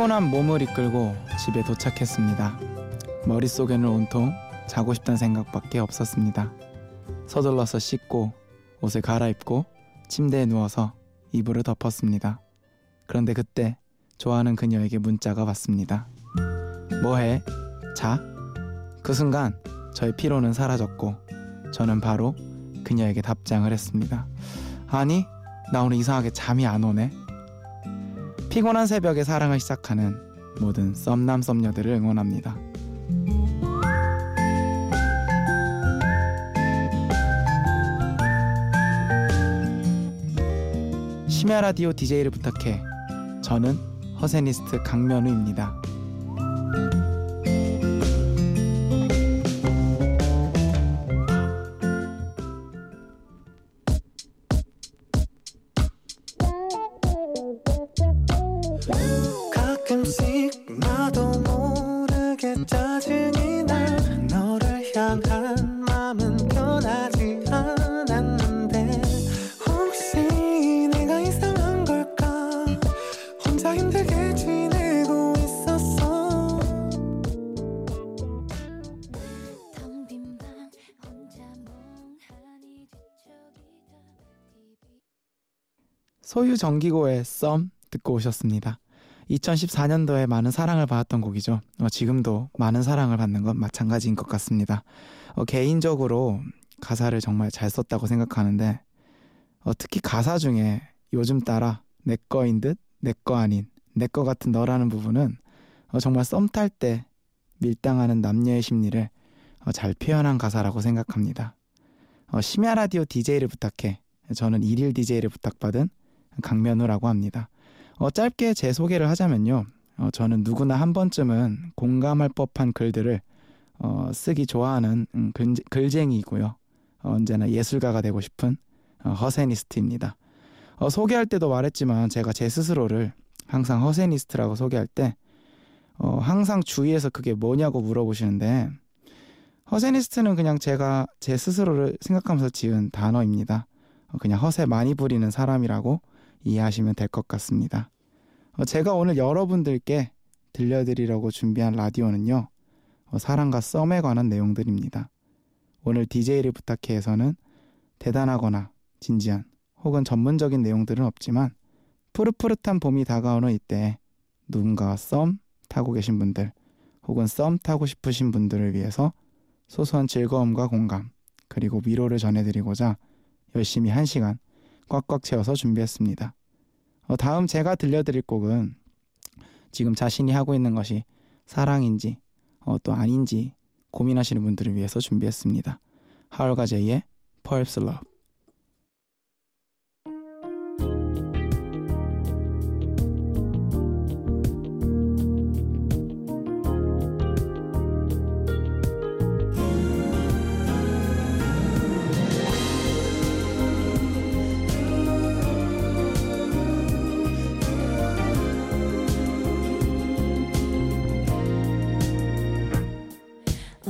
피곤한 몸을 이끌고 집에 도착했습니다. 머릿속에는 온통 자고 싶다는 생각밖에 없었습니다. 서둘러서 씻고 옷을 갈아입고 침대에 누워서 이불을 덮었습니다. 그런데 그때 좋아하는 그녀에게 문자가 왔습니다. 뭐해? 자? 그 순간 저의 피로는 사라졌고 저는 바로 그녀에게 답장을 했습니다. 아니, 나 오늘 이상하게 잠이 안 오네. 피곤한 새벽에 사랑을 시작하는 모든 썸남 썸녀들을 응원합니다. 심야 라디오 DJ를 부탁해. 저는 허세니스트 강면우입니다. 소유 정기고의 썸 듣고 오셨습니다. 2014년도에 많은 사랑을 받았던 곡이죠. 어, 지금도 많은 사랑을 받는 건 마찬가지인 것 같습니다. 어, 개인적으로 가사를 정말 잘 썼다고 생각하는데 어, 특히 가사 중에 요즘 따라 내 거인 듯 내 거 아닌 내 거 같은 너라는 부분은 어, 정말 썸 탈 때 밀당하는 남녀의 심리를 어, 잘 표현한 가사라고 생각합니다. 어, 심야 라디오 DJ를 부탁해. 저는 일일 DJ를 부탁받은 강면우라고 합니다. 어, 짧게 제 소개를 하자면요. 어, 저는 누구나 한 번쯤은 공감할 법한 글들을 어, 쓰기 좋아하는 음, 글, 글쟁이이고요. 어, 언제나 예술가가 되고 싶은 어, 허세니스트입니다. 어, 소개할 때도 말했지만 제가 제 스스로를 항상 허세니스트라고 소개할 때 어, 항상 주위에서 그게 뭐냐고 물어보시는데 허세니스트는 그냥 제가 제 스스로를 생각하면서 지은 단어입니다. 어, 그냥 허세 많이 부리는 사람이라고 이해하시면 될 것 같습니다. 어, 제가 오늘 여러분들께 들려드리려고 준비한 라디오는요. 어, 사랑과 썸에 관한 내용들입니다. 오늘 DJ를 부탁해에서는 대단하거나 진지한 혹은 전문적인 내용들은 없지만 푸릇푸릇한 봄이 다가오는 이때 누군가와 썸 타고 계신 분들 혹은 썸 타고 싶으신 분들을 위해서 소소한 즐거움과 공감 그리고 위로를 전해드리고자 열심히 한 시간 꽉꽉 채워서 준비했습니다. 어, 다음 제가 들려드릴 곡은 지금 자신이 하고 있는 것이 사랑인지 어, 또 아닌지 고민하시는 분들을 위해서 준비했습니다. 하울과 제이의 Perhaps Love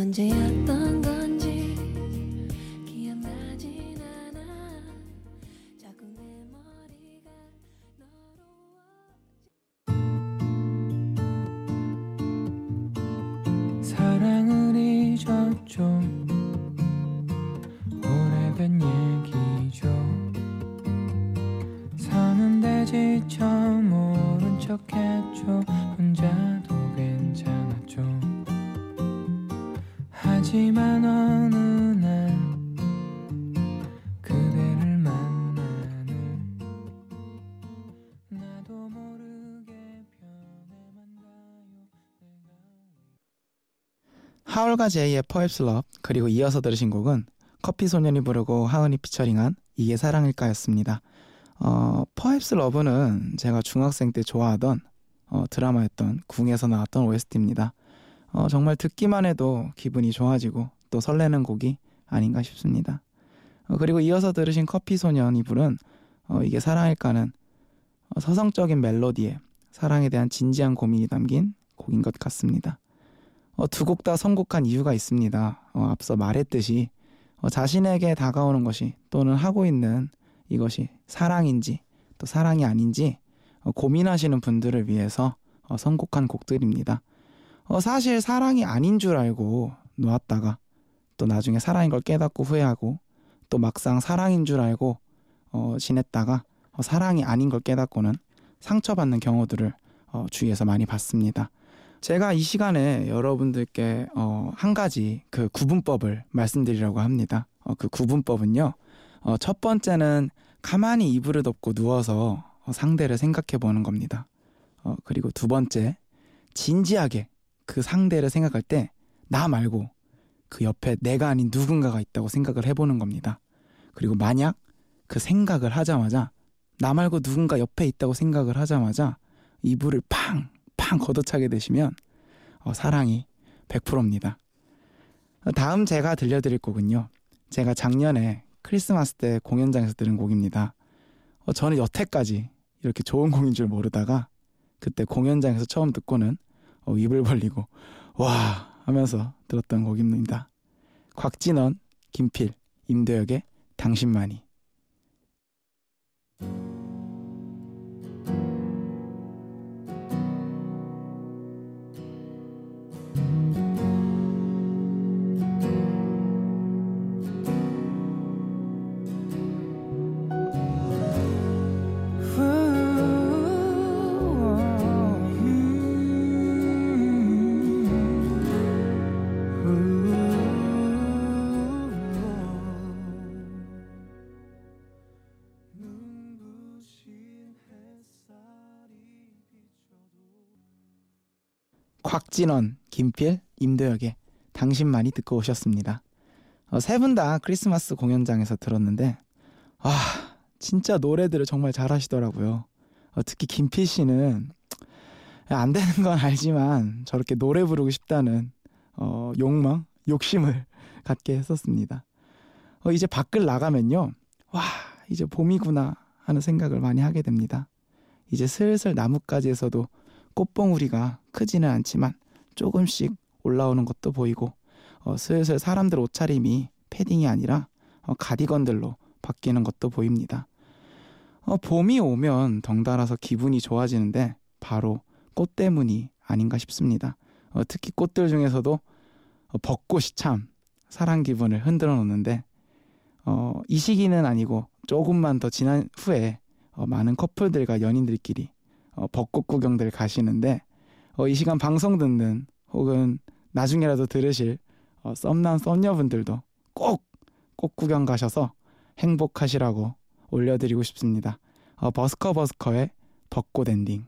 언제였던 건 하울과 제이의 Love 그리고 이어서 들으신 곡은 커피 소년이 부르고 하은이 피처링한 이게 사랑일까였습니다. 어, Love는 제가 중학생 때 좋아하던 어, 드라마였던 궁에서 나왔던 OST입니다. 어, 정말 듣기만 해도 기분이 좋아지고 또 설레는 곡이 아닌가 싶습니다. 어, 그리고 이어서 들으신 커피 소년이 부른 어, 이게 사랑일까는 어, 서성적인 멜로디에 사랑에 대한 진지한 고민이 담긴 곡인 것 같습니다. 어, 두곡 다 선곡한 이유가 있습니다. 어, 앞서 말했듯이 어, 자신에게 다가오는 것이 또는 하고 있는 이것이 사랑인지 또 사랑이 아닌지 어, 고민하시는 분들을 위해서 어, 선곡한 곡들입니다. 어, 사실 사랑이 아닌 줄 알고 놓았다가 또 나중에 사랑인 걸 깨닫고 후회하고 또 막상 사랑인 줄 알고 어, 지냈다가 어, 사랑이 아닌 걸 깨닫고는 상처받는 경우들을 어, 주위에서 많이 봤습니다. 제가 이 시간에 여러분들께 어, 한 가지 그 구분법을 말씀드리려고 합니다. 어, 그 구분법은요. 어, 첫 번째는 가만히 이불을 덮고 누워서 어, 상대를 생각해 보는 겁니다. 어, 그리고 두 번째, 진지하게 그 상대를 생각할 때 나 말고 그 옆에 내가 아닌 누군가가 있다고 생각을 해보는 겁니다. 그리고 만약 그 생각을 하자마자 나 말고 누군가 옆에 있다고 생각을 하자마자 이불을 팡, 팡 걷어차게 되시면 어, 사랑이 100%입니다. 다음 제가 들려드릴 곡은요. 제가 작년에 크리스마스 때 공연장에서 들은 곡입니다. 어, 저는 여태까지 이렇게 좋은 곡인 줄 모르다가 그때 공연장에서 처음 듣고는 어, 입을 벌리고 와 하면서 들었던 곡입니다. 곽진원, 김필, 임도혁의 당신만이 곽진원, 김필, 임도혁의 당신만이 듣고 오셨습니다. 어, 세분 다 크리스마스 공연장에서 들었는데 아 진짜 노래들을 정말 잘하시더라고요. 어, 특히 김필 씨는 안 되는 건 알지만 저렇게 노래 부르고 싶다는 어, 욕망, 욕심을 갖게 했었습니다. 어, 이제 밖을 나가면요, 와 이제 봄이구나 하는 생각을 많이 하게 됩니다. 이제 슬슬 나뭇가지에서도 꽃봉우리가 크지는 않지만 조금씩 올라오는 것도 보이고 어, 슬슬 사람들 옷차림이 패딩이 아니라 어, 가디건들로 바뀌는 것도 보입니다. 어, 봄이 오면 덩달아서 기분이 좋아지는데 바로 꽃 때문이 아닌가 싶습니다. 어, 특히 꽃들 중에서도 어, 벚꽃이 참 사랑 기분을 흔들어 놓는데 어, 이 시기는 아니고 조금만 더 지난 후에 어, 많은 커플들과 연인들끼리 어, 벚꽃 구경들 가시는데 어, 이 시간 방송 듣는 혹은 나중에라도 들으실 어, 썸남 썸녀분들도 꼭꽃 구경 가셔서 행복하시라고 올려드리고 싶습니다. 어, 버스커 버스커의 벚꽃 엔딩.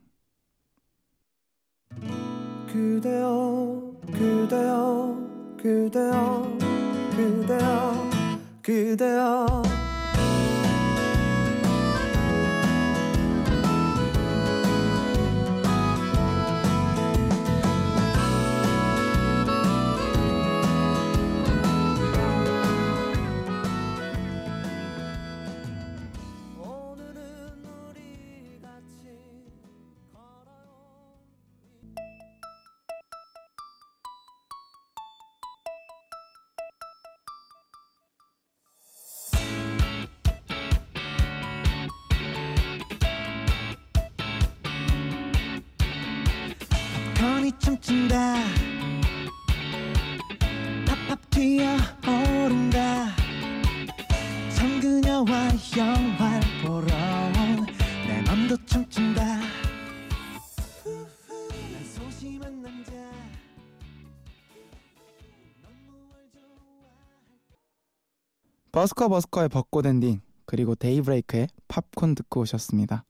그대여 그대여 그대여 그대여 그대여 영화를 보러 온 내 맘도 춤춘다 난 소심한 남자 버스커 버스커의 벚꽃 엔딩 그리고 데이브레이크의 팝콘 듣고 오셨습니다.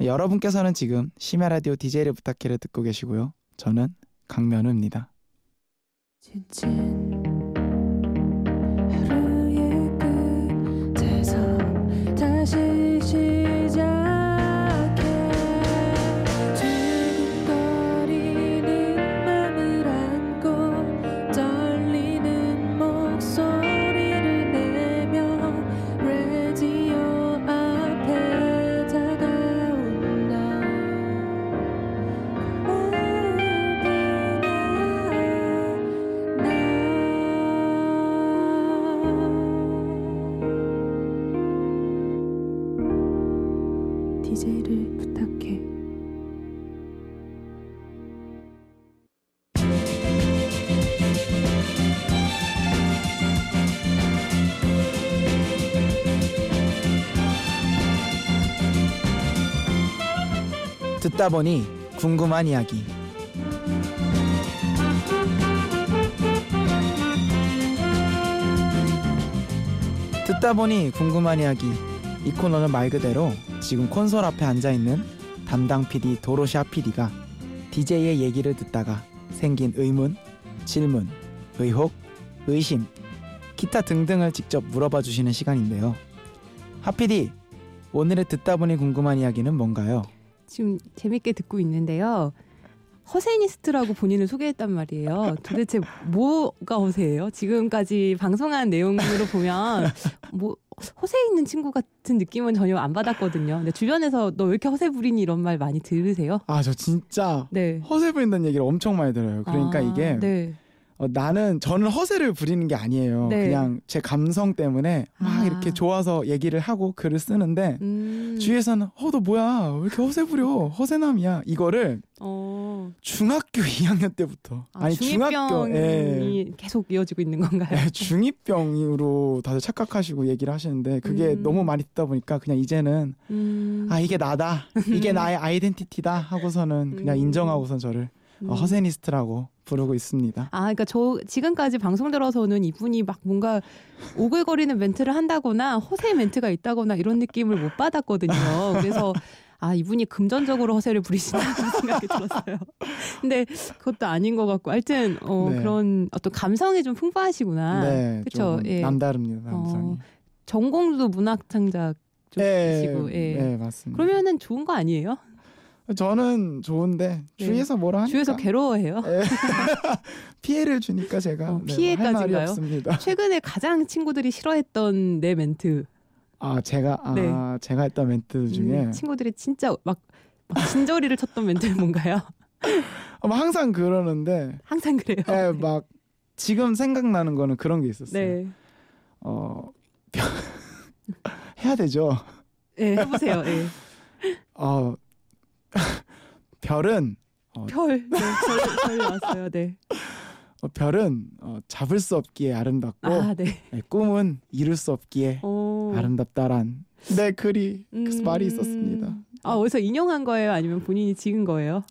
여러분께서는 지금 심야 라디오 DJ를 부탁해를 듣고 계시고요. 저는 강면우입니다. 듣다 보니 궁금한 이야기. 듣다 보니 궁금한 이야기. 이 코너는 말 그대로 지금 콘솔 앞에 앉아 있는 담당 PD 도로시아 PD가 DJ의 얘기를 듣다가 생긴 의문, 질문, 의혹, 의심, 기타 등등을 직접 물어봐 주시는 시간인데요. 하 PD, 오늘의 듣다 보니 궁금한 이야기는 뭔가요? 지금 재밌게 듣고 있는데요. 허세니스트라고 본인을 소개했단 말이에요. 도대체 뭐가 허세예요? 지금까지 방송한 내용으로 보면 뭐 허세 있는 친구 같은 느낌은 전혀 안 받았거든요. 근데 주변에서 너 왜 이렇게 허세 부리니 이런 말 많이 들으세요? 아, 저 진짜 네. 허세 부린다는 얘기를 엄청 많이 들어요. 그러니까 아, 이게 네. 어, 나는 저는 허세를 부리는 게 아니에요. 네. 그냥 제 감성 때문에 막 아. 이렇게 좋아서 얘기를 하고 글을 쓰는데 음. 주위에서는 어 너 뭐야 왜 이렇게 허세 부려 허세남이야 이거를 어. 중학교 2학년 때부터 아, 니 중학교 예. 계속 이어지고 있는 건가요? 예, 중이병으로 다들 착각하시고 얘기를 하시는데 그게 음. 너무 많이 듣다 보니까 그냥 이제는 음. 아 이게 나다 이게 나의 아이덴티티다 하고서는 그냥 음. 인정하고선 저를 어, 음. 허세니스트라고 부르고 있습니다. 아, 그러니까 저 지금까지 방송 들어서는 이분이 막 뭔가 오글거리는 멘트를 한다거나 허세 멘트가 있다거나 이런 느낌을 못 받았거든요. 그래서 아 이분이 금전적으로 허세를 그런 생각이 들었어요. 근데 그것도 아닌 것 같고, 하여튼 어, 네. 그런 어떤 감성이 좀 풍부하시구나. 네, 좀 예. 남다릅니다. 감성이. 어, 전공도 문학 창작 쪽이시고, 예. 네, 맞습니다. 그러면은 좋은 거 아니에요? 저는 좋은데 네. 주위에서 뭐라 하니까 주위에서 괴로워해요. 예. 피해를 주니까 제가 어, 네, 말이 피해까지인가요? 없습니다. 최근에 가장 친구들이 싫어했던 내 멘트. 아 제가 아 네. 제가 했던 멘트 중에 음, 친구들이 진짜 막, 막 진저리를 쳤던 멘트는 뭔가요? 어, 뭐 항상 그러는데 항상 그래요. 예, 막 지금 생각나는 거는 그런 게 있었어요. 네. 어 해야 되죠. 네, 해보세요. 네. 어 별은 별, 네, 별, 별 나왔어요. 네. 어, 별은 어, 잡을 수 없기에 아름답고 아, 네. 예, 꿈은 이룰 수 없기에 오. 아름답다란 내 글이 그 음. 말이 있었습니다. 아, 어디서 인용한 거예요? 아니면 본인이 지은 거예요?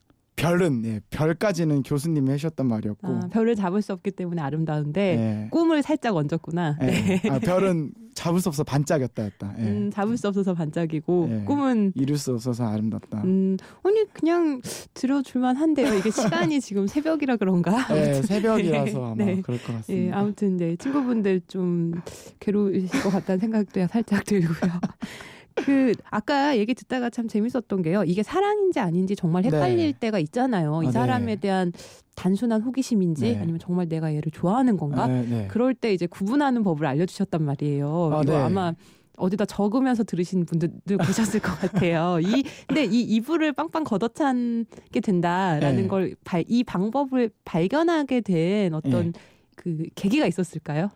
별은 예, 별까지는 교수님이 하셨단 말이었고 아, 별을 잡을 수 없기 때문에 아름다운데 예, 꿈을 살짝 얹었구나. 예. 네. 아, 별은 잡을 수 없어 반짝였다였다. 예. 음, 잡을 수 없어서 반짝이고 예. 꿈은 이룰 수 없어서 아름답다. 음, 아니 그냥 들어줄만 한데요. 이게 시간이 지금 새벽이라 그런가? 예, 새벽이라서 아마 네. 그럴 것 예, 같습니다. 아무튼 네 친구분들 좀 괴로우실 것 같다는 생각도 살짝 들고요. 그 아까 얘기 듣다가 참 재밌었던 게요. 이게 사랑인지 아닌지 정말 헷갈릴 네. 때가 있잖아요. 이 아, 사람에 네. 대한 단순한 호기심인지 네. 아니면 정말 내가 얘를 좋아하는 건가? 네, 네. 그럴 때 이제 구분하는 법을 알려주셨단 말이에요. 아, 이거 네. 아마 어디다 적으면서 들으신 분들도 계셨을 것 같아요. 이 근데 이 이불을 빵빵 걷어차게 된다라는 네. 걸이 방법을 발견하게 된 어떤 네. 그 계기가 있었을까요?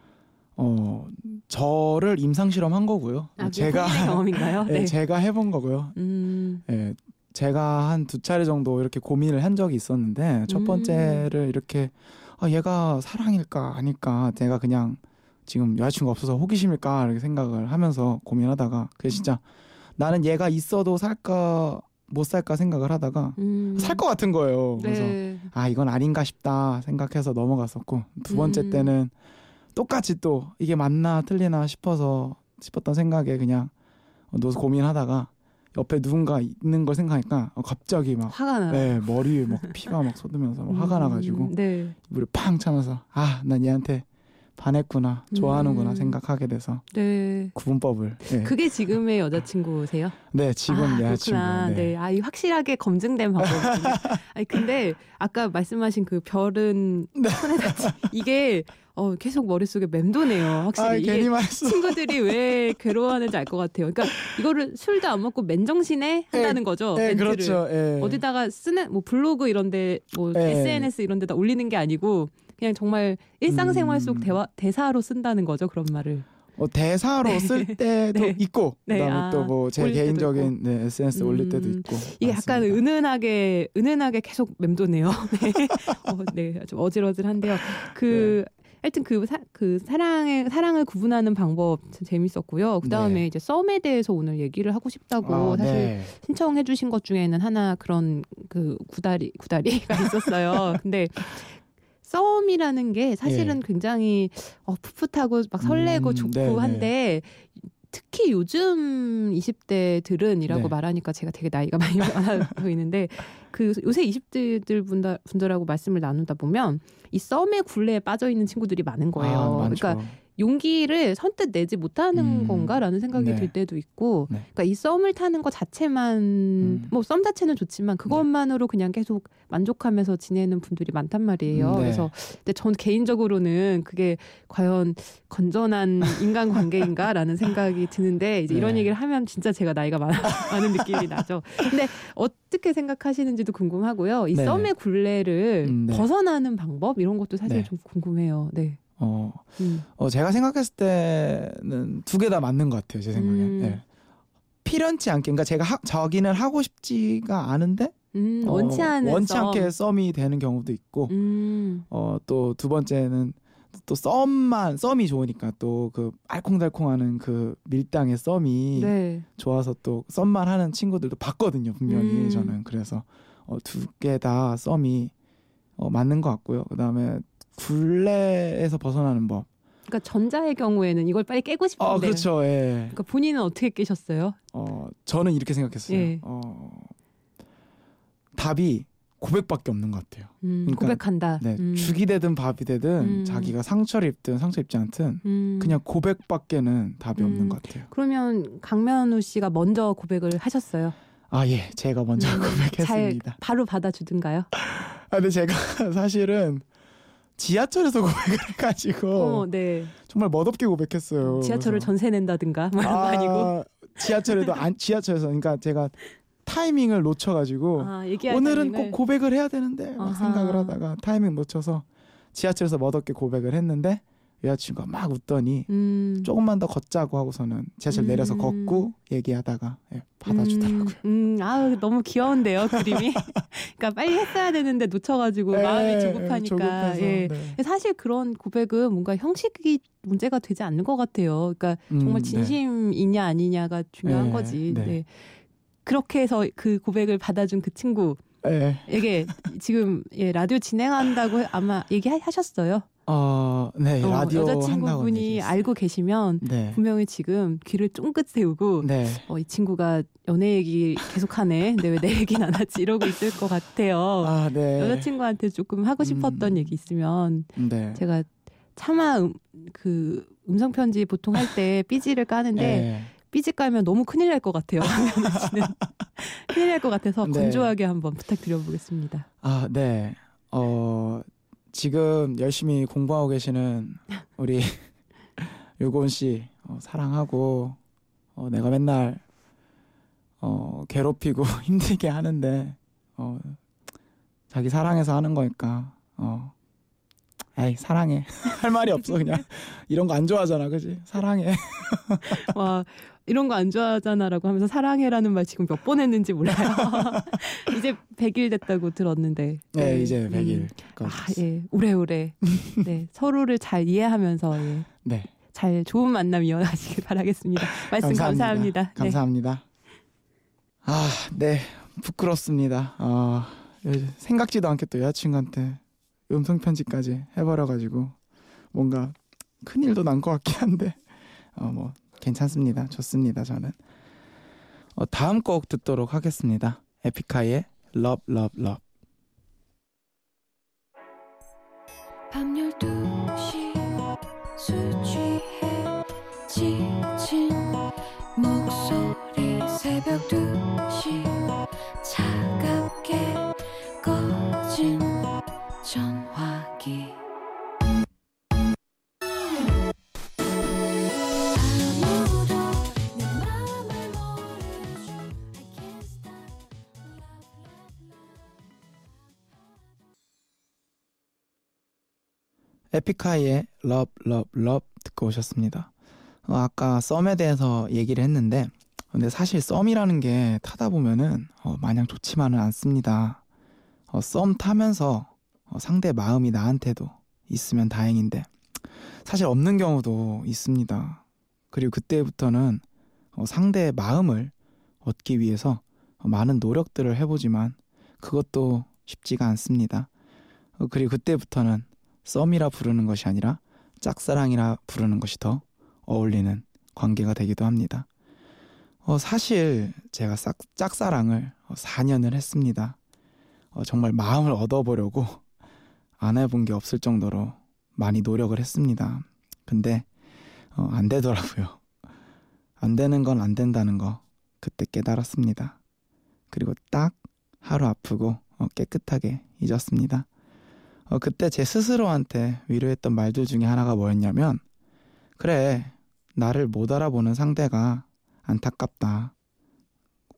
어, 저를 임상 실험한 거고요. 아, 제가 경험인가요? 예, 네. 제가 해본 거고요. 음, 예, 제가 한 두 차례 정도 이렇게 고민을 한 적이 있었는데 첫 음. 번째를 이렇게 아, 얘가 사랑일까 아닐까 내가 그냥 지금 여자친구 없어서 호기심일까 이렇게 생각을 하면서 고민하다가 그게 진짜 나는 얘가 있어도 살까 못 살까 생각을 하다가 음. 살것 같은 거예요. 그래서 네. 아 이건 아닌가 싶다 생각해서 넘어갔었고 두 번째 음. 때는 똑같이 또 이게 맞나 틀리나 싶어서 싶었던 생각에 그냥 어, 누워서 고민하다가 옆에 누군가 있는 걸 생각하니까 어, 갑자기 막 화가 나. 네, 머리에 막 피가 막 쏟으면서 막 화가 음, 나가지고 네. 물을 팡 차면서 아 난 얘한테 반했구나 좋아하는구나 음. 생각하게 돼서 네. 구분법을 네, 그게 지금의 여자친구세요? 네 지금 아, 여자친구 그렇구나. 네. 아, 이 확실하게 검증된 방법이군요. 아니, 근데 아까 말씀하신 그 별은 네. 손에 닿지. 이게 어, 계속 머릿속에 맴도네요. 확실히. 아 이게 괜히 말했어 친구들이 왜 괴로워하는지 알 것 같아요. 그러니까 이거를 술도 안 먹고 맨정신에 한다는 거죠. 네 멘트를. 그렇죠 예. 어디다가 쓰는 뭐 블로그 이런 데 뭐 네. SNS 이런 데다 올리는 게 아니고 그냥 정말 일상생활 속 음. 대화 대사로 쓴다는 거죠. 그런 말을. 어, 대사로 쓸 때도 네. 있고 네, 그다음에 아, 또뭐 제 개인적인 네, SNS 올릴 때도 음, 있고 이게 약간 맞습니다. 은은하게 은은하게 계속 맴도네요. 네. 어, 네. 좀 어질어질한데요. 그 네. 하여튼 그, 사, 그 사랑의 사랑을 구분하는 방법 참 재밌었고요. 그 다음에 네. 이제 썸에 대해서 오늘 얘기를 하고 싶다고 아, 사실 네. 신청해주신 것 중에는 하나 그런 그 구다리 구다리가 있었어요. 근데 썸이라는 게 사실은 굉장히 어, 풋풋하고 막 설레고 예. 음, 좋고 네, 네. 한데 특히 요즘 20대들은이라고 네. 말하니까 제가 되게 나이가 많이 많아 보이는데 그 요새 20대들 분들, 분들하고 말씀을 나누다 보면 이 썸의 굴레에 빠져 있는 친구들이 많은 거예요. 아. 그러니까 용기를 선뜻 내지 못하는 음, 건가라는 생각이 네. 들 때도 있고, 네. 그러니까 이 썸을 타는 것 자체만 음. 뭐썸 자체는 좋지만 그것만으로 그냥 계속 만족하면서 지내는 분들이 많단 말이에요. 음, 네. 그래서 근데 전 개인적으로는 그게 과연 건전한 인간 관계인가라는 생각이 드는데 이제 이런 네. 얘기를 하면 진짜 제가 나이가 많아, 많은 느낌이 나죠. 근데 어떻게 생각하시는지도 궁금하고요. 이 네. 썸의 굴레를 음, 네. 벗어나는 방법 이런 것도 사실 네. 좀 궁금해요. 네. 어, 음. 어, 제가 생각했을 때는 두 개 다 맞는 것 같아요. 제 생각엔. 음. 네. 필연치 않게, 그러니까 제가 하, 자기는 하고 싶지가 않은데 음, 어, 원치 원치 썸. 않게 썸이 되는 경우도 있고, 음. 어, 또 두 번째는 또 썸만 썸이 좋으니까 또 그 알콩달콩하는 그 밀당의 썸이 네. 좋아서 또 썸만 하는 친구들도 봤거든요. 분명히 음. 저는 그래서 어, 두 개 다 썸이 어, 맞는 것 같고요. 그 다음에 굴레에서 벗어나는 법. 그러니까 전자의 경우에는 이걸 빨리 깨고 싶은데. 어, 그렇죠. 예. 그러니까 본인은 어떻게 깨셨어요? 어, 저는 이렇게 생각했어요. 예. 어, 답이 고백밖에 없는 것 같아요. 음, 그러니까, 고백한다. 네, 음. 죽이 되든 밥이 되든 음. 자기가 상처를 입든 상처 입지 않든 음. 그냥 고백밖에는 답이 음. 없는 것 같아요. 그러면 강면우 씨가 먼저 고백을 하셨어요. 아 예, 제가 먼저 음, 잘 고백했습니다. 바로 받아주든가요? 아, 근데 제가 사실은 지하철에서 고백을 해가지고 어, 네. 정말 멋없게 고백했어요. 지하철을 그래서. 전세 낸다든가 뭐 이런 거 아, 아니고. 지하철에도 안 지하철에서 그러니까 제가 타이밍을 놓쳐가지고 아, 오늘은 타이밍을. 꼭 고백을 해야 되는데 막 아하. 생각을 하다가 타이밍 놓쳐서 지하철에서 멋없게 고백을 했는데 여자친구가 막 웃더니 음. 조금만 더 걷자고 하고서는 지하철 내려서 음. 걷고 얘기하다가 예, 받아주더라고요. 음, 음, 아 너무 귀여운데요 그림이. 그러니까 빨리 했어야 되는데 놓쳐가지고 예, 마음이 예, 조급하니까. 예. 네. 사실 그런 고백은 뭔가 형식이 문제가 되지 않는 것 같아요. 그러니까 정말 음, 네. 진심이냐 아니냐가 중요한 네, 거지. 네. 네. 그렇게 해서 그 고백을 받아준 그 친구 에게 예. 지금 예, 라디오 진행한다고 아마 얘기하셨어요. 어, 네, 어, 라디오 여자친구분이. 알고 계시면 네. 분명히 지금 귀를 쫑긋 세우고 네. 어, 이 친구가 연애 얘기 계속하네. 근데 왜 내 얘기는 안 하지? 이러고 있을 것 같아요. 아, 네. 여자친구한테 조금 하고 싶었던 음. 얘기 있으면 네. 제가 차마 음, 그 음성 편지 보통 할 때 삐지를 까는데 네. 삐지 까면 너무 큰일 날 것 같아요. 큰일 날 것 같아서 네. 건조하게 한번 부탁드려보겠습니다. 아, 네. 어, 지금 열심히 공부하고 계시는 우리 유고은 씨 어, 사랑하고 어, 내가 맨날 어, 괴롭히고 힘들게 하는데 어, 자기 사랑해서 하는 거니까 어, 에이 사랑해. 할 말이 없어 그냥. 이런 거 안 좋아하잖아 그지? 사랑해. 와 이런 거 안 좋아하잖아라고 하면서 사랑해라는 말 지금 몇 번 했는지 몰라요. 이제 100일 됐다고 들었는데. 네 이제 100일 음. 아, 예. 오래오래. 네. 서로를 잘 이해하면서 예. 네 잘 좋은 만남 이어가시길 바라겠습니다. 말씀 감사합니다. 네. 감사합니다. 아, 네. 부끄럽습니다. 아, 생각지도 않게 또 여자친구한테 음성 편지까지 해버려가지고 뭔가 큰 일도 난 것 같긴 한데, 어, 뭐 괜찮습니다. 좋습니다. 저는. 어, 다음 곡 듣도록 하겠습니다. 에픽하이의 Love, Love, Love. 밤 12시 술 취해 지친 목소리 새벽 2시 차갑게 꺼진 전화기 에픽하이의 Love, Love, Love 듣고 오셨습니다. 어, 아까 썸에 대해서 얘기를 했는데, 근데 사실 썸이라는 게 타다 보면은 어, 마냥 좋지만은 않습니다. 어, 썸 타면서 어, 상대 마음이 나한테도 있으면 다행인데 사실 없는 경우도 있습니다. 그리고 그때부터는 어, 상대의 마음을 얻기 위해서 어, 많은 노력들을 해보지만 그것도 쉽지가 않습니다. 어, 그리고 그때부터는 썸이라 부르는 것이 아니라 짝사랑이라 부르는 것이 더 어울리는 관계가 되기도 합니다. 어, 사실 제가 싹, 짝사랑을 4년을 했습니다. 어, 정말 마음을 얻어보려고 안 해본 게 없을 정도로 많이 노력을 했습니다. 근데 어, 안 되더라고요. 안 되는 건 안 된다는 거 그때 깨달았습니다. 그리고 딱 하루 아프고 어, 깨끗하게 잊었습니다. 어, 그때 제 스스로한테 위로했던 말들 중에 하나가 뭐였냐면 그래 나를 못 알아보는 상대가 안타깝다.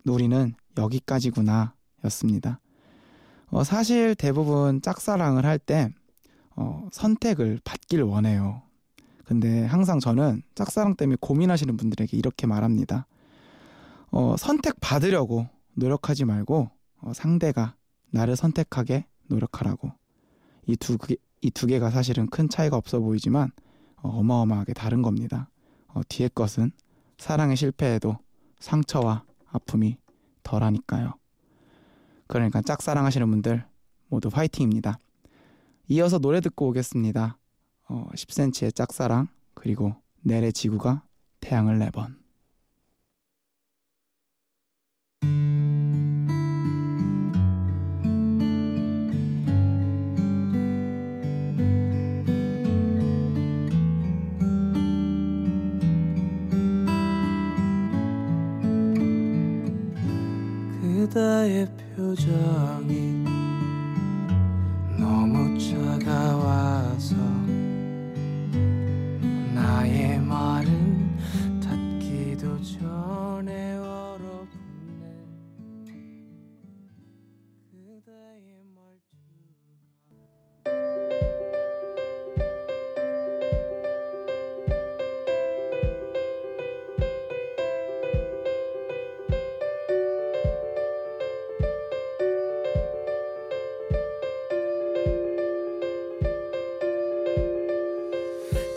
우리는 여기까지구나 였습니다. 어, 사실 대부분 짝사랑을 할때 어, 선택을 받길 원해요. 근데 항상 저는 짝사랑 때문에 고민하시는 분들에게 이렇게 말합니다. 어, 선택 받으려고 노력하지 말고 어, 상대가 나를 선택하게 노력하라고. 이두이두 개가 사실은 큰 차이가 없어 보이지만 어, 어마어마하게 다른 겁니다. 어, 뒤에 것은 사랑에 실패해도 상처와 아픔이 덜하니까요. 그러니까 짝사랑하시는 분들 모두 화이팅입니다. 이어서 노래 듣고 오겠습니다. 어, 10cm의 짝사랑 그리고 넬의 지구가 태양을 내번 그대의 표정이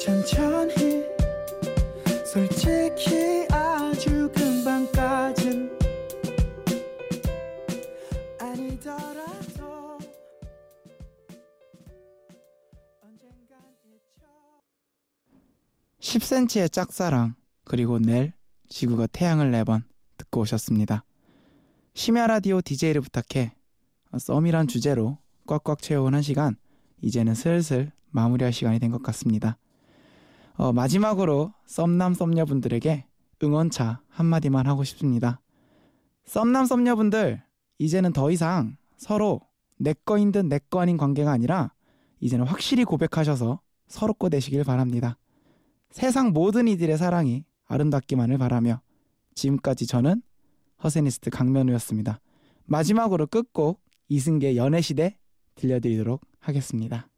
천천히 솔직히 아주 금방까진 아니더라도 언젠간 잊혀 10cm의 짝사랑 그리고 넬 지구가 태양을 내번 듣고 오셨습니다. 심야 라디오 DJ를 부탁해 어, 썸이란 주제로 꽉꽉 채워온 한 시간 이제는 슬슬 마무리할 시간이 된 것 같습니다. 어, 마지막으로 썸남 썸녀분들에게 응원차 한마디만 하고 싶습니다. 썸남 썸녀분들 이제는 더 이상 서로 내 거인 듯 내 거 아닌 관계가 아니라 이제는 확실히 고백하셔서 서로 거 되시길 바랍니다. 세상 모든 이들의 사랑이 아름답기만을 바라며 지금까지 저는 허세니스트 강면우였습니다. 마지막으로 끝곡 이승계 연애시대 들려드리도록 하겠습니다.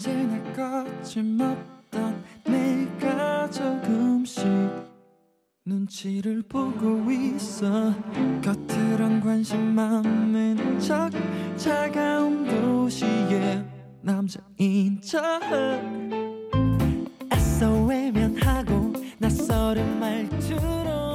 언제나 거침없던 내가 조금씩 눈치를 보고 있어. 겉으론 관심 많은 척 차가운 도시의 남자인 척. 애써 외면하고 낯설은 말투로